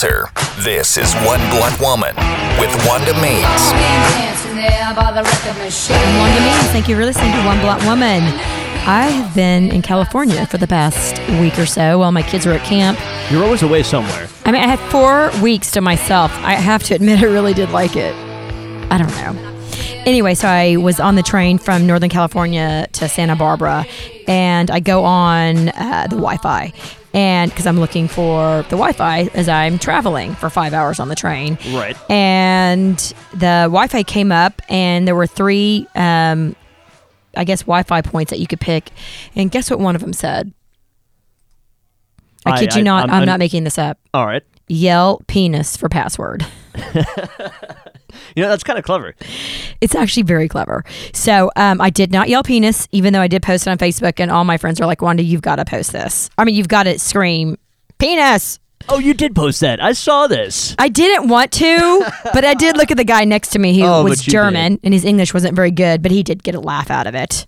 answer. This is One Blunt Woman with Wanda Means. Wanda Means, thank you for listening to One Blunt Woman. I have been in California for the past week or so while my kids were at camp. You're always away somewhere. I mean, I had four weeks to myself. I have to admit, I really did like it. I don't know. Anyway, so I was on the train from Northern California to Santa Barbara, and I go on uh, the Wi Fi. And because I'm looking for the Wi Fi as I'm traveling for five hours on the train. Right. And the Wi Fi came up, and there were three, um, I guess, Wi Fi points that you could pick. And guess what one of them said? I, I- kid you I- not, I'm- I'm, I'm- not making this up. All right. Yell penis for password. You know, that's kind of clever. It's actually very clever. So um, I did not yell penis, even though I did post it on Facebook, and all my friends are like, Wanda, you've got to post this. I mean, you've got to scream penis. Oh, you did post that. I saw this. I didn't want to, but I did look at the guy next to me who Oh, was German, and his English wasn't very good, but he did get a laugh out of it.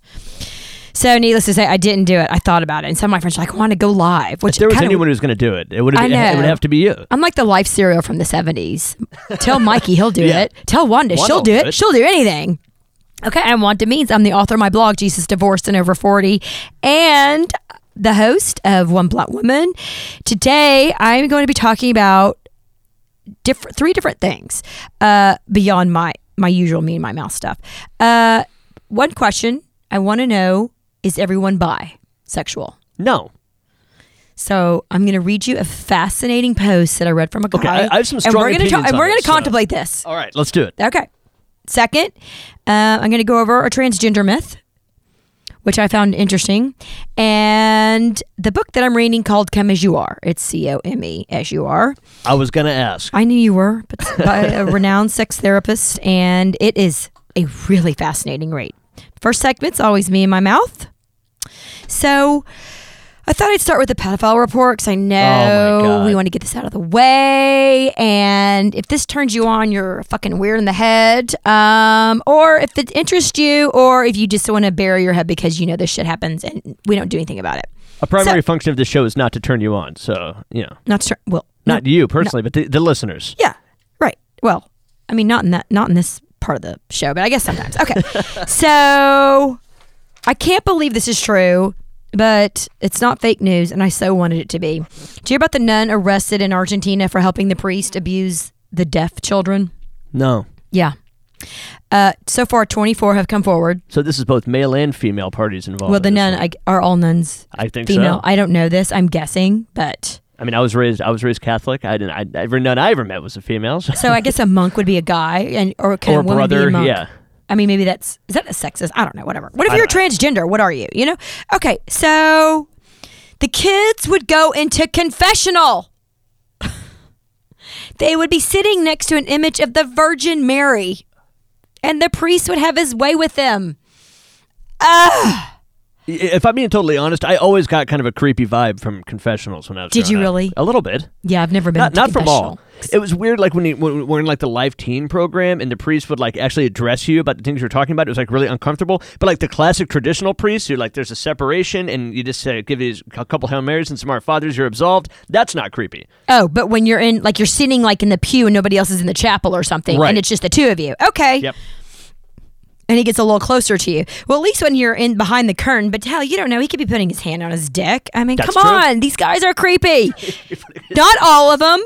So, needless to say, I didn't do it. I thought about it, and some of my friends were like, "I want to go live." Which If there was kinda- anyone who was going to do it, it would have. It would have to be you. I'm like the life cereal from the 70s. Tell Mikey he'll do Yeah. it. Tell Wanda Wanda she'll do it. it. She'll do anything. Okay, I'm Wanda Means. I'm the author of my blog, Jesus Divorced and Over 40, and the host of One Blunt Woman. Today, I'm going to be talking about different three different things uh, beyond my my usual me and my mouth stuff. Uh, one question I want to know is everyone bisexual? No. So I'm going to read you a fascinating post that I read from a guy. Okay, I- I have some and strong we're gonna opinions and we're gonna this, so- contemplate this. All right, let's do it. Okay. Second, uh, I'm going to go over a transgender myth, which I found interesting, and the book that I'm reading called "Come as You Are." It's C O M E as you are. I was going to ask. I knew you were, but by a renowned sex therapist, and it is a really fascinating read. First segment's always me in my mouth. So I thought I'd start with the pedophile report because I know God. we want to get this out of the way. And if this turns you on, you're fucking weird in the head. Um, or if it interests you, or if you just want to bury your head because you know this shit happens and we don't do anything about it. A primary So- function of this show is not to turn you on. So, you know, Not sure. Well, no- not you personally, but the, the listeners. Yeah, right. Well, I mean, not in that, not in this part of the show, but I guess sometimes. Okay, so I can't believe this is true, but it's not fake news, and I so wanted it to be. Do you hear about the nun arrested in Argentina for helping the priest abuse the deaf children? No. Yeah. Uh, so far, 24 have come forward. So this is both male and female parties involved. Well, the in nun. I, are all nuns I think female. so. I don't know this. I'm guessing, but I mean, I was raised. I was raised Catholic. I didn't. I, every nun I ever met was a female. So. so I guess a monk would be a guy, and or or a woman be brother. a monk? Yeah. I mean, maybe that's is that a sexist? I don't know. Whatever. What if I you're transgender? What are you? You know? Okay, so the kids would go into confessional. they would be sitting next to an image of the Virgin Mary, and the priest would have his way with them. If I'm being totally honest, I always got kind of a creepy vibe from confessionals when I was. Did you up. really? A little bit. Yeah, I've never been. Not, to not from all. It was weird, like when, you, when we're in like the Life Teen program, and the priest would like actually address you about the things you're talking about. It was like really uncomfortable. But like the classic traditional priest, who like there's a separation, and you just uh, give you a couple hail marys and some our fathers, you're absolved. That's not creepy. Oh, but when you're in, like, you're sitting like in the pew and nobody else is in the chapel or something, Right. and it's just the two of you. Okay. Yep. and he gets a little closer to you. Well, at least when you're in behind the curtain, but hell, you don't know. He could be putting his hand on his dick. I mean, That's come true. on, these guys are creepy. Not all of them.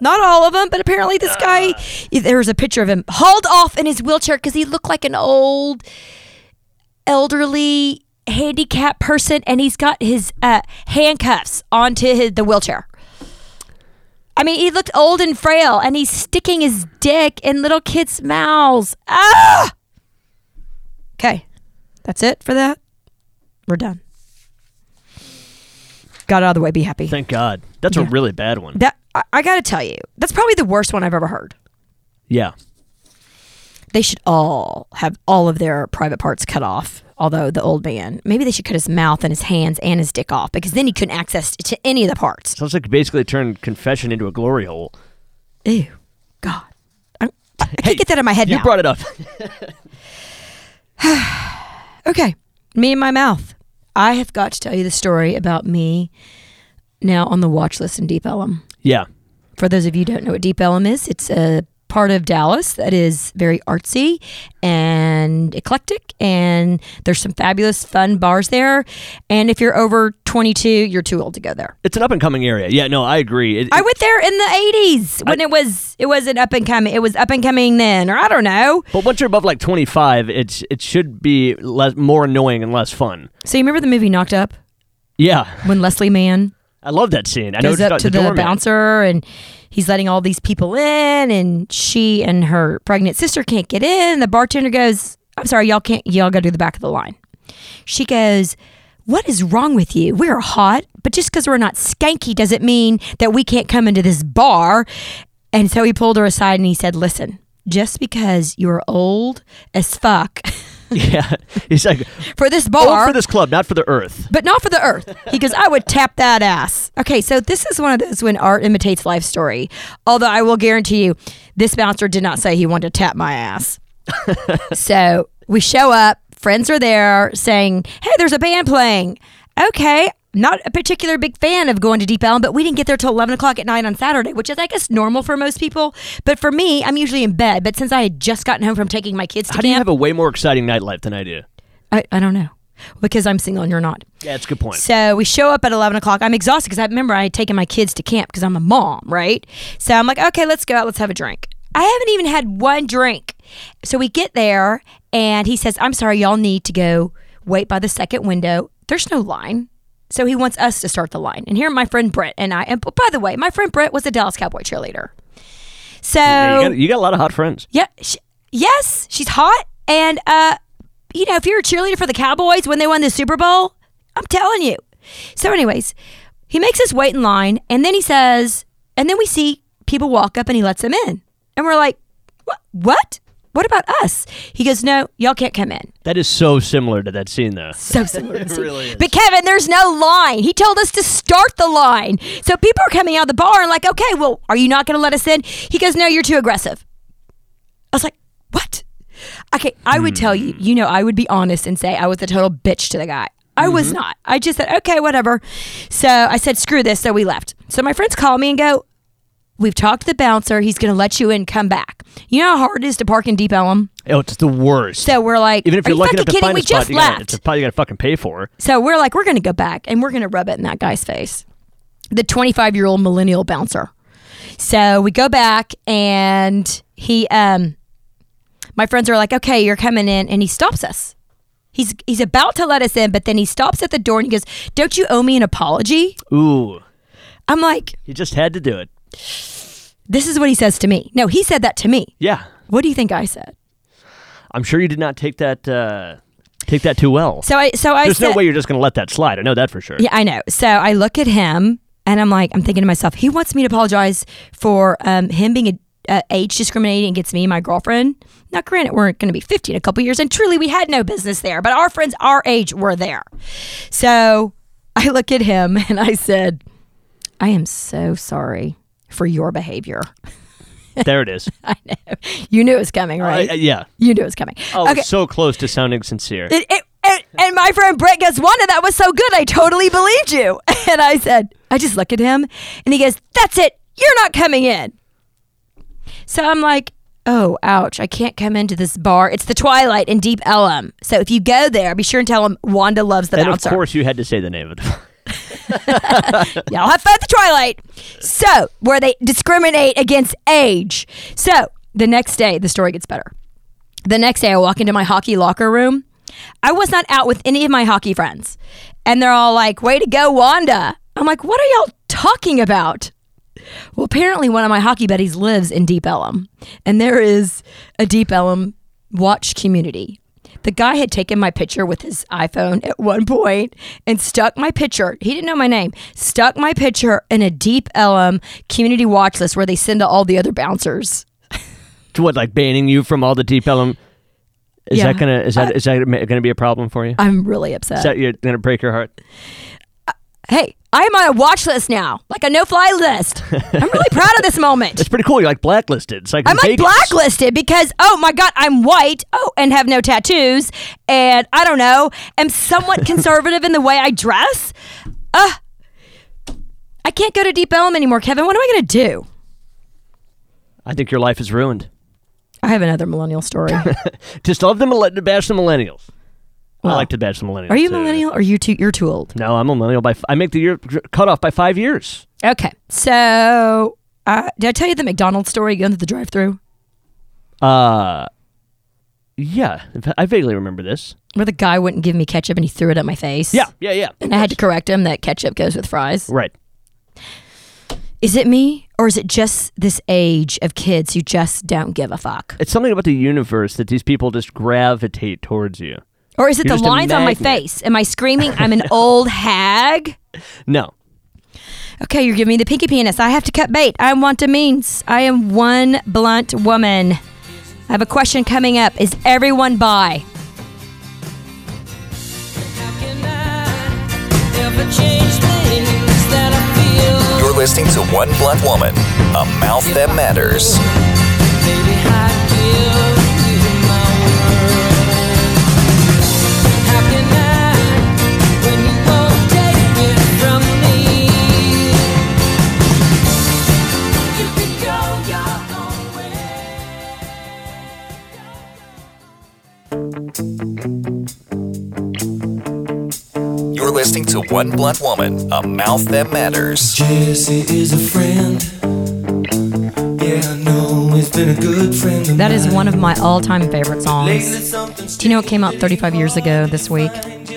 Not all of them, but apparently this guy. There was a picture of him hauled off in his wheelchair because he looked like an old, elderly, handicapped person, and he's got his uh, handcuffs onto his, the wheelchair. I mean, he looked old and frail, and he's sticking his dick in little kids' mouths. Ah! Okay, that's it for that. We're done. Got it out of the way. Be happy. Thank God. That's Yeah. a really bad one. that I, I got to tell you, that's probably the worst one I've ever heard. yeah. They should all have all of their private parts cut off. Although the old man, maybe they should cut his mouth and his hands and his dick off because then he couldn't access to any of the parts. Sounds like basically turned confession into a glory hole. Ew, God, I, I Hey, can't get that in my head You now. brought it up. Okay, me and my mouth. I have got to tell you the story about me now on the watch list in Deep Ellum. Yeah. For those of you who don't know what Deep Ellum is, it's a part of Dallas that is very artsy and eclectic, and there's some fabulous, fun bars there. And if you're over 22, you're too old to go there. It's an up and coming area. Yeah, no, I agree. It, I went there in the 80s when it was it wasn't up and coming. It was up and coming then, or I don't know. but once you're above like 25, it's it should be less more annoying and less fun. So you remember the movie Knocked Up Yeah, when Leslie Mann I love that scene. I know goes up to the, doorman. bouncer and he's letting all these people in and she and her pregnant sister can't get in the bartender goes i'm sorry y'all can't y'all go to do the back of the line she goes what is wrong with you we're hot but just because we're not skanky doesn't mean that we can't come into this bar and so he pulled her aside and he said listen just because you're old as fuck Yeah, he's like, for this bar oh, for this club, not for the earth. but not for the earth. He goes, I would tap that ass. Okay, so this is one of those when art imitates life story. Although I will guarantee you, this bouncer did not say he wanted to tap my ass. so we show up, friends are there saying, Hey, there's a band playing. Okay. Not a particular big fan of going to Deep Ellum, but we didn't get there till 11 o'clock at night on Saturday, which is, I guess, normal for most people. But for me, I'm usually in bed. But since I had just gotten home from taking my kids to camp, How do you camp, have a way more exciting nightlife than I do? I, I don't know. Because I'm single and you're not. Yeah, that's a good point. So we show up at 11 o'clock. I'm exhausted because I remember I had taken my kids to camp because I'm a mom, right? So I'm like, okay, let's go out. Let's have a drink. I haven't even had one drink. So we get there and he says, I'm sorry, y'all need to go wait by the second window. There's no line. So he wants us to start the line. And here my friend Brett and I, and by the way, my friend Brett was a Dallas Cowboy cheerleader. So Yeah, you, got, you got a lot of hot friends. yeah. She, yes, she's hot. And, uh, you know, if you're a cheerleader for the Cowboys when they won the Super Bowl, I'm telling you. So, anyways, he makes us wait in line. And then he says, and then we see people walk up and he lets them in. And we're like, what? What? What about us? He goes, no, y'all can't come in. That is so similar to that scene, though. So similar. to the scene. really is. But Kevin, there's no line. He told us to start the line. So people are coming out of the bar and like, okay, well, are you not going to let us in? He goes, no, you're too aggressive. I was like, what? Okay, I would tell you, you know, I would be honest and say I was a total bitch to the guy. I was mm-hmm. not. I just said, okay, whatever. So I said, screw this. So we left. So my friends call me and go, we've talked to the bouncer. He's going to let you in. Come back. You know how hard it is to park in Deep Ellum? Oh, it's the worst. So we're like, Even if you're you lucky enough to find We a spot, just you gotta, left. it's a spot you got to fucking pay for. It. So we're like, we're going to go back and we're going to rub it in that guy's face. The 25 year old millennial bouncer. So we go back and he, um, my friends are like, okay, you're coming in. And he stops us. He's, he's about to let us in, but then he stops at the door and he goes, Don't you owe me an apology? Ooh, I'm like, he just had to do it. This is what he says to me. No, he said that to me. Yeah, What do you think I said? I'm sure you did not take that uh, take that too well. So I, so I There's said, no way you're just going to let that slide. I know that for sure. Yeah, I know. So I look at him and I'm like, I'm thinking to myself, he wants me to apologize for um, him being a, uh, age discriminating against me and my girlfriend. Now, granted, we're going to be 50 in a couple years, and truly, we had no business there, but our friends our age were there. So I look at him and I said, I am so sorry for your behavior. There it is. I know. You knew it was coming, right? Uh, yeah. you knew it was coming. Oh, okay. so close to sounding sincere. It, it, and, and my friend Brett goes, Wanda, that was so good. I totally believed you. And I said, I just look at him and he goes, That's it. You're not coming in. So I'm like, Oh, ouch. I can't come into this bar. It's the Twilight in Deep Ellum. So if you go there, be sure and tell him Wanda loves the and bouncer. of course, you had to say the name of it. Y'all have fun at the Twilight. So, where they discriminate against age. So, the next day, the story gets better. The next day, I walk into my hockey locker room. I was not out with any of my hockey friends. And they're all like, way to go, Wanda. I'm like, what are y'all talking about? Well, apparently, one of my hockey buddies lives in Deep Ellum, and there is a Deep Ellum watch community. The guy had taken my picture with his iPhone at one point and stuck my picture. He didn't know my name. Stuck my picture in a Deep Ellum community watch list where they send to all the other bouncers. to what, like banning you from all the deep Ellum? Is Yeah. that gonna is that is that gonna be a problem for you? I'm really upset. Is that you're gonna break your heart? Hey, I am on a watch list now, like a no-fly list. I'm really proud of this moment. It's pretty cool. You're like blacklisted. It's like I'm like blacklisted because oh my god, I'm white. Oh, and have no tattoos, and I don't know, am somewhat conservative in the way I dress. Uh I can't go to Deep Ellum anymore, Kevin. What am I going to do? I think your life is ruined. I have another millennial story. Just love the millen- to bash the millennials. I like to badge the millennials. Are you a too. millennial or are you too you're too old? No, I'm a millennial. By f- I make the year cut off by five years. Okay. So uh, did I tell you the McDonald's story going to the drive through? Uh, yeah, I vaguely remember this. Where the guy wouldn't give me ketchup and he threw it at my face. Yeah, yeah, yeah. And I had to correct him that ketchup goes with fries. Right. Is it me or is it just this age of kids who just don't give a fuck? It's something about the universe that these people just gravitate towards you. Or is it You're the lines on my face? Am I screaming I'm an old hag? No. Okay, you're giving me the pinky penis. I have to cut bait. I'm Wanda Means. I am one blunt woman. I have a question coming up. Is everyone by? You're listening to One Blunt Woman, a mouth that matters. One Blunt Woman, a mouth that matters. Jessie is a friend. Yeah, I know he's been a good friend. Of That is mine. one of my all-time favorite songs. Do you know it came out 35 years ago this week?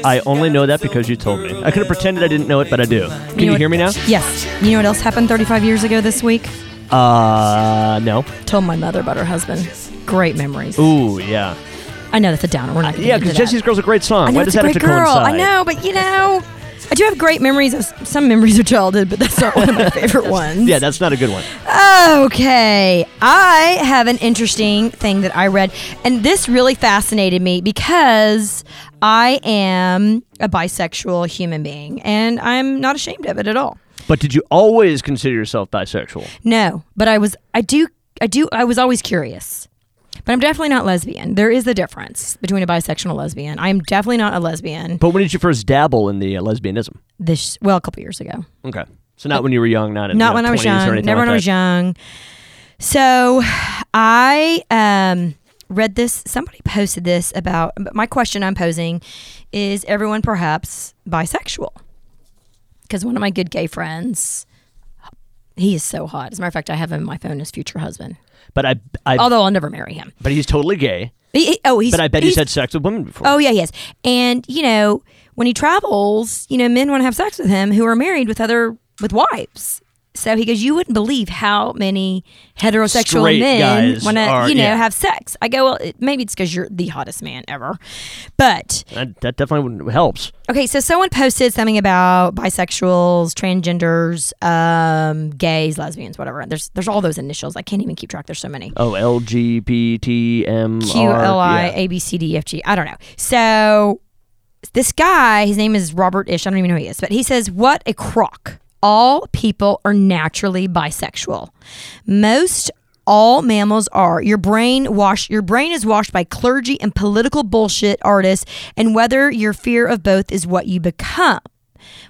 I only know that because you told me. I could have pretended I didn't know it, but I do. Can know you, what- hear me now? Yes. You know what else happened 35 years ago this week? Uh, no. Told my mother about her husband. Great memories. Ooh, yeah. I know that's a downer. We're not going Yeah, because that. Jessie's Girl's a great song. I know Why it's does a that great have to girl. coincide? I know, but you know, I do have great memories of some memories of childhood, but that's not one of my favorite ones. Yeah, that's not a good one. Okay. I have an interesting thing that I read, and this really fascinated me because I am a bisexual human being, and I'm not ashamed of it at all. But did you always consider yourself bisexual? No, but I was, I do, I do, I was always curious. But I'm definitely not lesbian. There is a difference between a bisexual and a lesbian. I'm definitely not a lesbian. But when did you first dabble in the uh, lesbianism? This, well, a couple years ago. Okay. So not when you were young, not in not the when I was young. Never like when I was young. So I um, read this. Somebody posted this about my question. I'm posing is everyone perhaps bisexual? Because one of my good gay friends, he is so hot. As a matter of fact, I have him in my phone as future husband. But I, I Although I'll never marry him. but he's totally gay. He- he- oh, he's. But I bet he's, he's had sex with women before. Oh yeah, he yes. And you know, when he travels, you know, men want to have sex with him who are married with other with wives. So he goes, you wouldn't believe how many heterosexual Straight men want to, you know, yeah. have sex. I go, well, it, maybe it's because you're the hottest man ever. But That, that definitely helps. okay, so someone posted something about bisexuals, transgenders, um, gays, lesbians, whatever. There's there's all those initials. I can't even keep track. There's so many. Oh, LGBT, Q L I A B C D E F G. I don't know. So this guy, his name is Robert Ish. I don't even know who he is, but he says, "What a crock! All people are naturally bisexual. Most." All mammals are. Your brain wash your brain is washed by clergy and political bullshit artists, and whether your fear of both is what you become.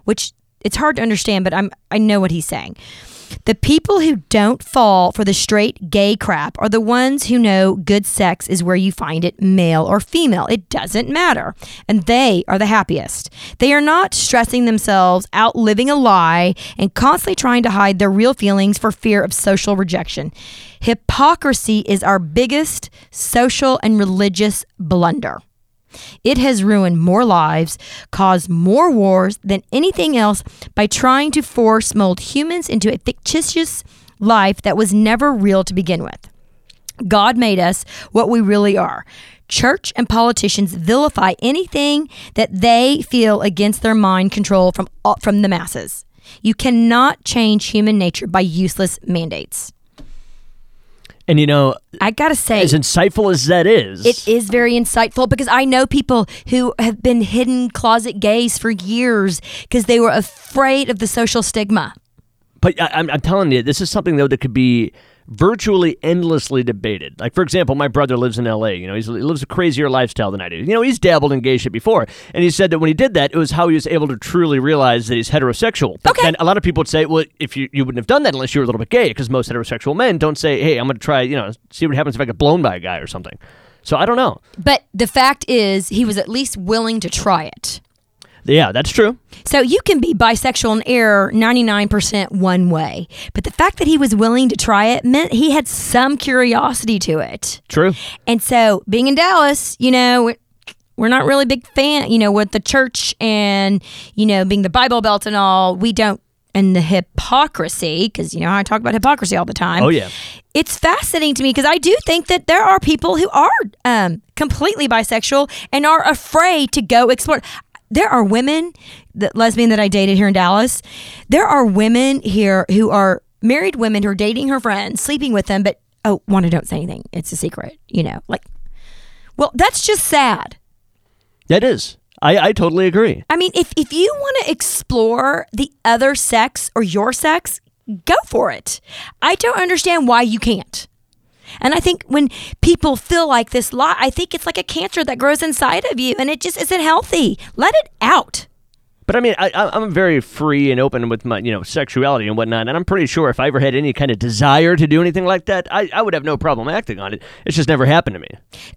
Which it's hard to understand, but I'm I know what he's saying. The people who don't fall for the straight gay crap are the ones who know good sex is where you find it, male or female. It doesn't matter. And they are the happiest. They are not stressing themselves out living a lie and constantly trying to hide their real feelings for fear of social rejection. Hypocrisy is our biggest social and religious blunder. It has ruined more lives, caused more wars than anything else by trying to force mold humans into a fictitious life that was never real to begin with. God made us what we really are. Church and politicians vilify anything that they feel against their mind control from from the masses. You cannot change human nature by useless mandates. And you know, I gotta say, as insightful as that is, It is very insightful because I know people who have been hidden closet gays for years because they were afraid of the social stigma. But I, I'm, I'm telling you, this is something though that could be virtually endlessly debated. Like, for example, my brother lives in LA. You know, he's, he lives a crazier lifestyle than I do. You know, he's dabbled in gay shit before. And he said that when he did that, it was how he was able to truly realize that he's heterosexual. But Okay. then a lot of people would say, well, if you, you wouldn't have done that unless you were a little bit gay, because most heterosexual men don't say, hey, I'm going to try, you know, see what happens if I get blown by a guy or something. So I don't know. But the fact is, he was at least willing to try it. Yeah, that's true. So you can be bisexual and err 99% one way. But the fact that he was willing to try it meant he had some curiosity to it. True. And so being in Dallas, you know, we're- we're not really big fan, you know, with the church and, you know, being the Bible Belt and all, we don't, and the hypocrisy, because, you know, I talk about hypocrisy all the time. Oh, yeah. It's fascinating to me because I do think that there are people who are um, completely bisexual and are afraid to go explore. There are women, the lesbian that I dated here in Dallas, there are women here who are married women who are dating her friends, sleeping with them, but oh, Wanda, don't say anything. It's a secret, you know, like, well, that's just sad. That is. I, I totally agree. I mean, if, if you want to explore the other sex or your sex, go for it. I don't understand why you can't. And I think when people feel like this lie, I think it's like a cancer that grows inside of you and it just isn't healthy. Let it out. But I mean, I, I'm very free and open with my, you know, sexuality and whatnot, and I'm pretty sure if I ever had any kind of desire to do anything like that, I, I would have no problem acting on it. It's just never happened to me.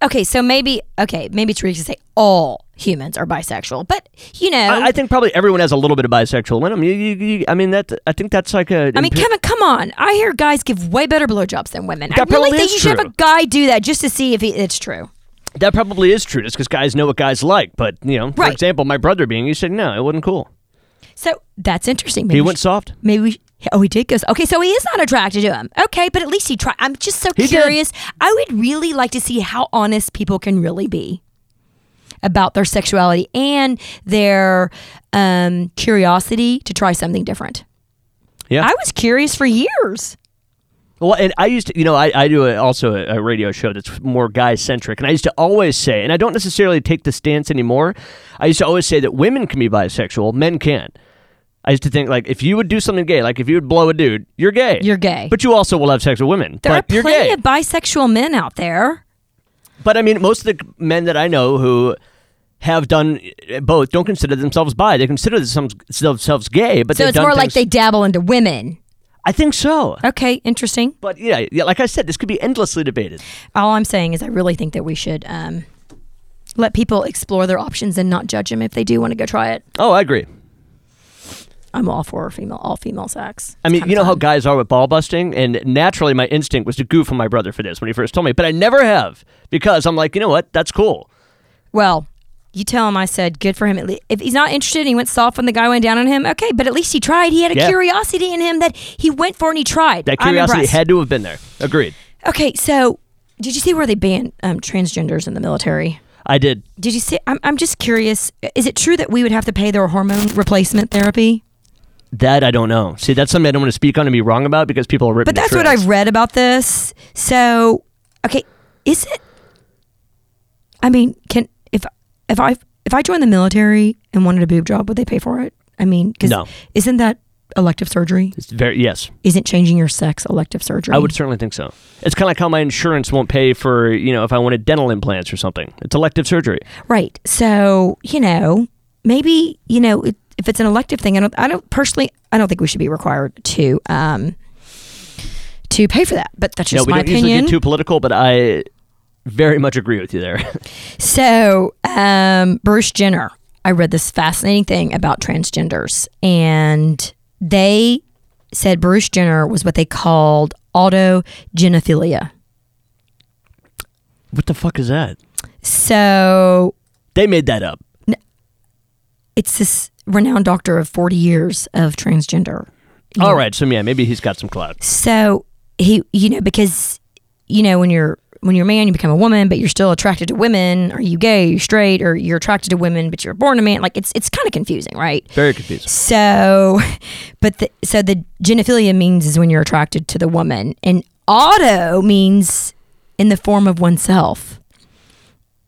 Okay, so maybe, okay, maybe it's to say all humans are bisexual, but you know, I, I think probably everyone has a little bit of bisexual in them. You, you, you, I mean, that I think that's like a. I mean, Kevin, come on. I hear guys give way better blowjobs than women. I That really probably think you should have a guy do that just to see if he, it's true. that probably is true, just because guys know what guys like. But you know, for Right. example, my brother being, he said no, it wasn't cool. So that's interesting. Maybe He we went soft. Maybe we. Oh, he did go. Okay, so he is not attracted to him. Okay, but at least he tried. I'm just so He did. curious. I would really like to see how honest people can really be about their sexuality and their um, curiosity to try something different. Yeah. I was curious for years. Well, and I used to, you know, I, I do a, also a, a radio show that's more guy centric, and I used to always say, and I don't necessarily take the stance anymore. I used to always say that women can be bisexual, men can't. I used to think like if you would do something gay, like if you would blow a dude, you're gay. You're gay. But you also will have sex with women. There are plenty of bisexual men out there. but I mean, most of the men that I know who have done uh, both don't consider themselves bi. They consider themselves, themselves gay, but So it's more like things- they dabble into women. I think so. Okay, interesting. But yeah, yeah, like I said, this could be endlessly debated. All I'm saying is, I really think that we should um, let people explore their options and not judge them if they do want to go try it. Oh, I agree. I'm all for female, all female sex. I mean, you know kinda how guys are with ball busting, and naturally, my instinct was to goof on my brother for this when he first told me, but I never have because I'm like, you know what? That's cool. Well, you tell him I said good for him. If he's not interested, and he went soft when the guy went down on him. Okay, but at least he tried. He had a Yeah. curiosity in him that he went for and he tried. That curiosity had to have been there. Agreed. Okay, so did you see where they banned um, transgenders in the military? I did. Did you see? I'm, I'm just curious. Is it true that we would have to pay their hormone replacement therapy? That I don't know. See, that's something I don't want to speak on and be wrong about because people are ripping. But that's what. I've read about this. So, okay, is it? I mean, can if I if I joined the military and wanted a boob job, would they pay for it? I mean, because No. isn't that elective surgery? It's very yes. Isn't changing your sex elective surgery? I would certainly think so. It's kind of like how my insurance won't pay for you know if I wanted dental implants or something. It's elective surgery. right. So you know, maybe you know it, if it's an elective thing, I don't. I don't personally. I don't think we should be required to um to pay for that. But that's just no, we my don't usually opinion. get too political, but I very much agree with you there. So, um, Bruce Jenner, I read this fascinating thing about transgenders, and they said Bruce Jenner was what they called autogynephilia. what the fuck is that? So, They made that up. it's this renowned doctor of 40 years of transgender. All right, so yeah, maybe he's got some clout. So, he, you know, because, you know, when you're, when you're a man, you become a woman, but you're still attracted to women. Are you gay? Are you straight? Or you're attracted to women, but you're born a man? Like it's it's kind of confusing, right? Very confusing. So, but the, so the gynephilia means is when you're attracted to the woman, and auto means in the form of oneself.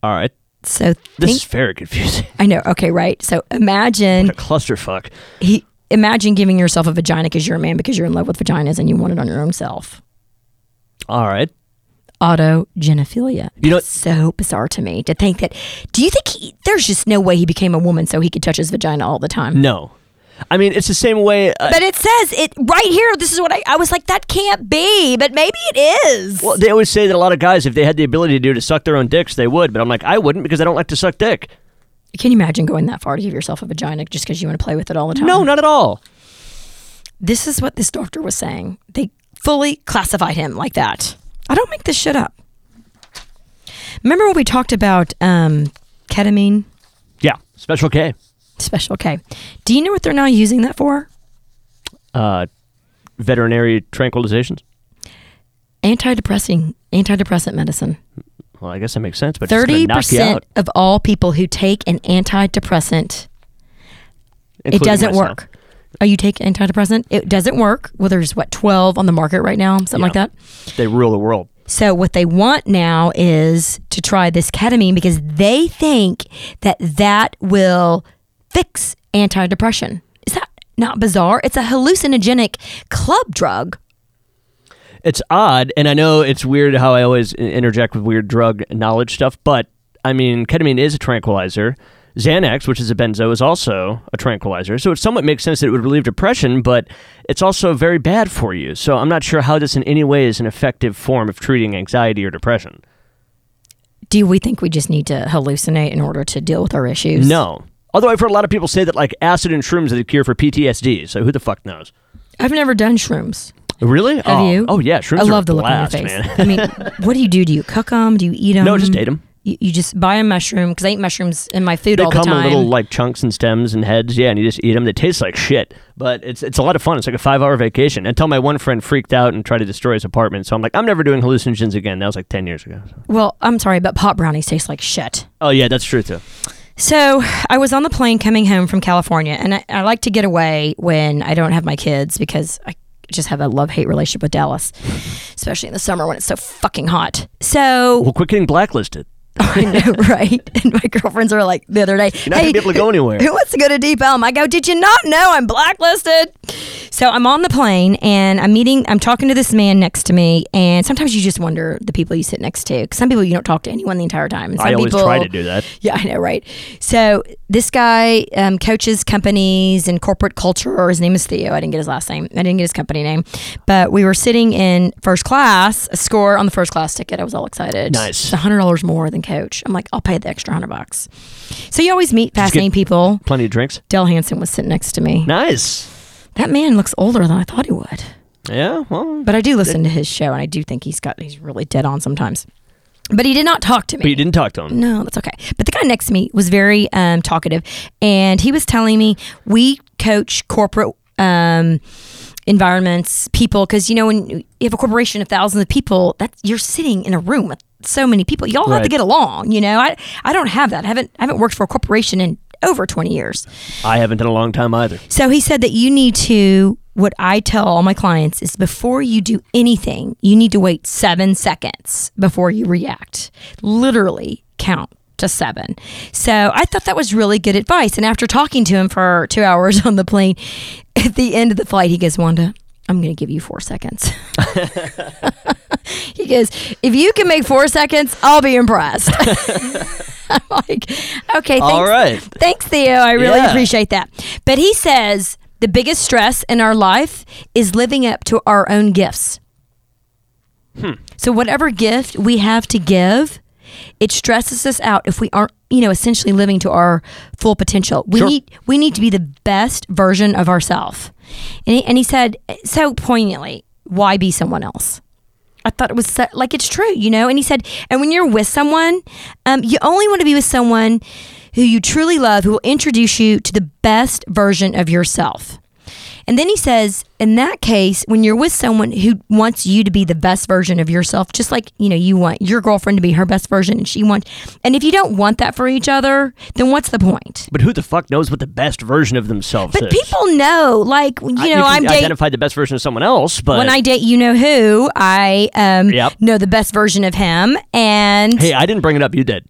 All right, So this is very confusing. I know. Okay, right. So imagine a clusterfuck. he imagine giving yourself a vagina because you're a man because you're in love with vaginas and you want it on your own self. All right. Autogenophilia. You know- That's so bizarre to me to think that. Do you think he, there's just no way he became a woman so he could touch his vagina all the time? No. I mean, it's the same way. Uh, But it says it right here. This is what I, I was like. That can't be, but maybe it is. well, they always say that a lot of guys, if they had the ability to do to suck their own dicks, they would. But I'm like, I wouldn't because I don't like to suck dick. Can you imagine going that far to give yourself a vagina just because you want to play with it all the time? No, not at all. This is what this doctor was saying. They fully classified him like that. I don't make this shit up. Remember when we talked about um, ketamine, Yeah, Special K. Special K? Do you know what they're now using that for? Uh, veterinary tranquilizations. Antidepressing, antidepressant medicine. Well, I guess that makes sense, but Thirty gonna knock you percent of all people who take an antidepressant, it doesn't myself. work. Oh, you take antidepressant? It doesn't work. Well, there's what twelve on the market right now, something like that. They rule the world. So what they want now is to try this ketamine because they think that that will fix antidepression. Is that not bizarre? It's a hallucinogenic club drug. It's odd, and I know it's weird how I always interject with weird drug knowledge stuff, but I mean, ketamine is a tranquilizer. Xanax, which is a benzo, is also a tranquilizer. So it somewhat makes sense that it would relieve depression, but it's also very bad for you. So I'm not sure how this in any way is an effective form of treating anxiety or depression. Do we think we just need to hallucinate in order to deal with our issues? No. Although I've heard a lot of people say that like acid and shrooms are the cure for PTSD. So who the fuck knows? I've never done shrooms. Really? Have oh. you? Oh yeah, shrooms I love the look on your face. man. I mean, what do you do? Do you cook them? Do you eat them? no, just ate them. You, you just buy a mushroom because I eat mushrooms in my food They all the time. come in little like chunks and stems and heads, yeah, and you just eat them. They taste like shit, but it's it's a lot of fun. It's like a five hour vacation. Until my one friend freaked out and tried to destroy his apartment, so I'm like, I'm never doing hallucinogens again. That was like ten years ago. so. well, I'm sorry, but pot brownies taste like shit. Oh yeah, that's true too. So I was on the plane coming home from California, and I, I like to get away when I don't have my kids because I just have a love hate relationship with Dallas, especially in the summer when it's so fucking hot. So Well, quit getting blacklisted. I know, right? And my girlfriends are like the other day, You're not gonna be able to go anywhere. Who wants to go to Deep Ellum? I go, did you not know I'm blacklisted? So I'm on the plane and I'm meeting, I'm talking to this man next to me. And sometimes you just wonder the people you sit next to. 'Cause some people you don't talk to anyone the entire time. And some I always people, try to do that. Yeah, I know, right? So this guy um, coaches companies and corporate culture. Or his name is Theo. I didn't get his last name. I didn't get his company name. But we were sitting in first class, a score on the first class ticket. I was all excited. Nice. It's hundred dollars more than coach. I'm like, I'll pay the extra hundred bucks. So you always meet fascinating people. Plenty of drinks. Dale Hansen was sitting next to me. Nice. That man looks older than I thought he would. Yeah. Well, But I do listen to his show, and I do think he's got he's really dead on sometimes. But he did not talk to me. but you didn't talk to him. No, that's okay. But the guy next to me was very um, talkative, and he was telling me we coach corporate um, environments, people, because you know when you have a corporation of thousands of people, that you're sitting in a room with so many people. Y'all have to get along. You know, I I don't have that. I haven't I haven't worked for a corporation in over twenty years. I haven't in a long time either. So he said that you need to, what I tell all my clients is before you do anything, you need to wait seven seconds before you react. Literally count to seven. So I thought that was really good advice. And after talking to him for two hours on the plane, at the end of the flight, he goes, Wanda, I'm going to give you four seconds. he goes, if you can make four seconds, I'll be impressed. I'm like, okay, thanks. All right. Thanks, Theo. I really Yeah. appreciate that. But he says the biggest stress in our life is living up to our own gifts. Hmm. So, whatever gift we have to give, it stresses us out if we aren't, you know, essentially living to our full potential. We Sure. need we need to be the best version of ourselves. And he, and he said so poignantly, "Why be someone else?" I thought it was so, like it's true, you know. And he said, and when you're with someone, um, you only want to be with someone who you truly love, who will introduce you to the best version of yourself. And then he says, in that case, when you're with someone who wants you to be the best version of yourself, just like you know you want your girlfriend to be her best version, and she wants, and if you don't want that for each other, then what's the point? But who the fuck knows what the best version of themselves is? But is? people know, like you know, I- can I'm dating. identify the best version of someone else, but when I date you know who, I um, Yep. know the best version of him, and hey, I didn't bring it up. You did.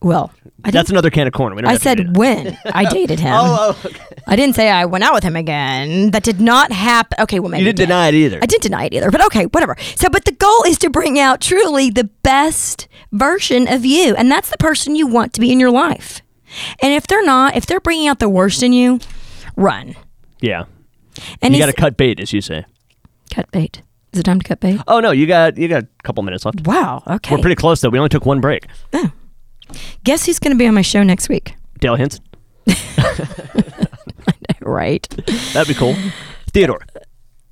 Well, I, That's another can of corn. We I have to do said when I dated him. Oh, oh, okay. I didn't say I went out with him again. That did not happen. Okay, well maybe You didn't did. deny it either. I didn't deny it either, but okay, whatever. So, but the goal is to bring out truly the best version of you, and that's the person you want to be in your life. And if they're not, if they're bringing out the worst in you, run. Yeah. And you got to cut bait, as you say. cut bait. Is it time to cut bait? Oh no, you got you got a couple minutes left. Wow. Okay. We're pretty close though. We only took one break. Oh. Guess who's going to be on my show next week? Dale Hansen. Right. That'd be cool. Theodore.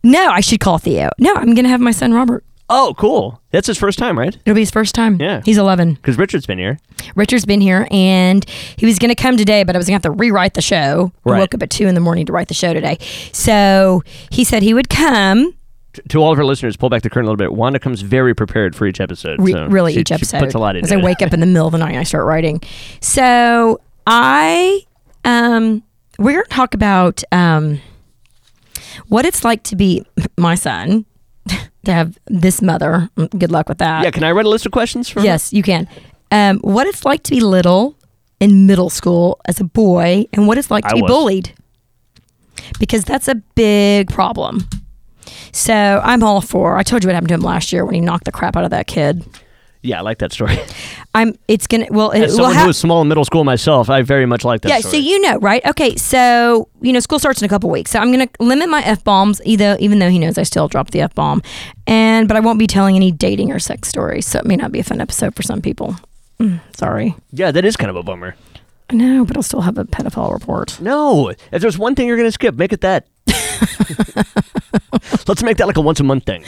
No, I should call Theo. No, I'm going to have my son Robert. Oh, cool. That's his first time, right? It'll be his first time. Yeah. He's 11. Because Richard's been here. Richard's been here and he was going to come today, but I was going to have to rewrite the show. I woke up at 2 in the morning to write the show today. So he said he would come. T- To all of our listeners, pull back the curtain a little bit. Wanda comes very prepared for each episode. Re- so really, she- each she episode. puts a lot As I wake up in the middle of the night and I start writing. So I, um, we're going to talk about um, what it's like to be my son, to have this mother. Good luck with that. Yeah, can I write a list of questions for Yes, you can. Um, what it's like to be little in middle school as a boy, and what it's like to I be was. bullied, because that's a big problem. So I'm all for. I told you what happened to him last year when he knocked the crap out of that kid. Yeah, I like that story. I'm. It's gonna. Well, it As someone hap- who was small in middle school myself, I very much like that yeah, story. so you know, right? Okay, so you know, school starts in a couple weeks, so I'm gonna limit my f bombs. Either, even though he knows I still drop the f bomb, and but I won't be telling any dating or sex stories, so it may not be a fun episode for some people. Mm, sorry. yeah, that is kind of a bummer. I know, but I'll still have a pedophile report. No, if there's one thing you're going to skip, make it that. Let's make that like a once a month thing.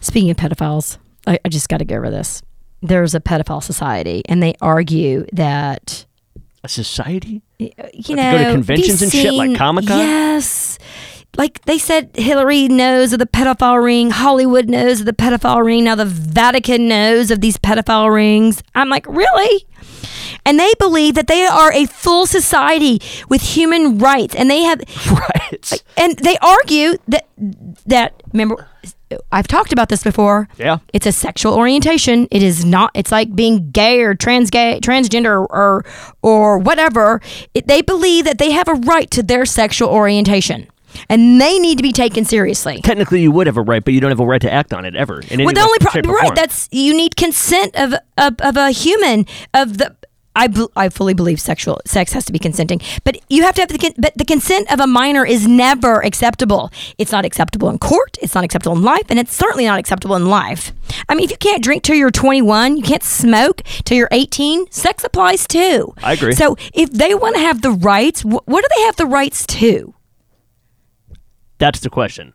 Speaking of pedophiles, I, I just got to go over this. There's a pedophile society, and they argue that A society? Uh, you Like know go to conventions and shit, like Comic-Con? Yes. Like they said, Hillary knows of the pedophile ring. Hollywood knows of the pedophile ring. Now the Vatican knows of these pedophile rings. I'm like, really? And they believe that they are a full society with human rights, and they have rights. and they argue that that remember I've talked about this before. Yeah. It's a sexual orientation. It is not it's like being gay or trans gay, transgender or or whatever. It, they believe that they have a right to their sexual orientation. And they need to be taken seriously. Technically, you would have a right, but you don't have a right to act on it ever. Well, the only problem, right? That's you need consent of, of of a human of the. I, I fully believe sexual sex has to be consenting, but you have to have the but the consent of a minor is never acceptable. It's not acceptable in court. It's not acceptable in life, and it's certainly not acceptable in life. I mean, if you can't drink till you're 21, you can't smoke till you're 18. Sex applies too. I agree. So if they want to have the rights, wh- what do they have the rights to? That's the question.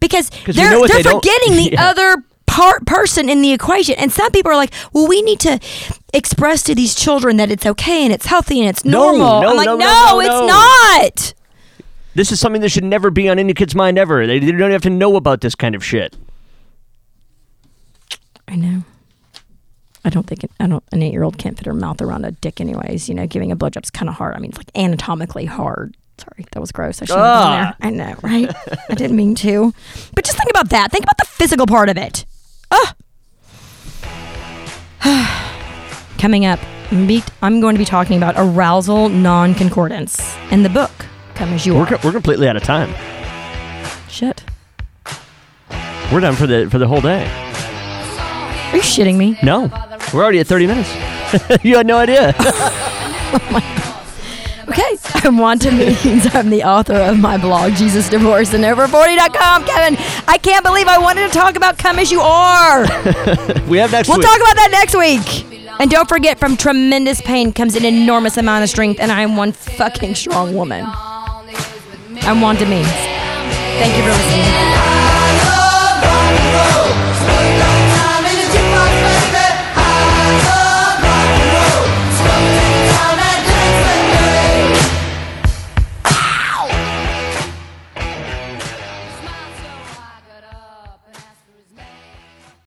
Because they're know what they're they forgetting the Yeah. other part person in the equation. And some people are like, "Well, we need to express to these children that it's okay and it's healthy and it's normal." no, I'm like, no, "No, no, no, it's no." not." This is something that should never be on any kid's mind ever. They, don't have to know about this kind of shit. I know. I don't think it, I don't an eight year old can't fit her mouth around a dick anyways. You know, giving a blowjob's kind of hard. I mean, it's like anatomically hard. Sorry, that was gross. I shouldn't have Ah. been there. I know, right? I didn't mean to. But just think about that. Think about the physical part of it. Ugh. Ah. Coming up, I'm going to be talking about arousal non-concordance in the book. Come as you We're, are. co- we're completely out of time. Shit. We're done for the for the whole day. Are you shitting me? No, we're already at 30 minutes. you had no idea. Oh Okay, I'm Wanda Means. I'm the author of my blog, Jesus Divorce and Over40.com. Kevin, I can't believe I wanted to talk about Come As You Are. we have next week. We'll week. talk about that next week. And don't forget, from tremendous pain comes an enormous amount of strength, and I am one fucking strong woman. I'm Wanda Means. Thank you for listening. Rock and roll.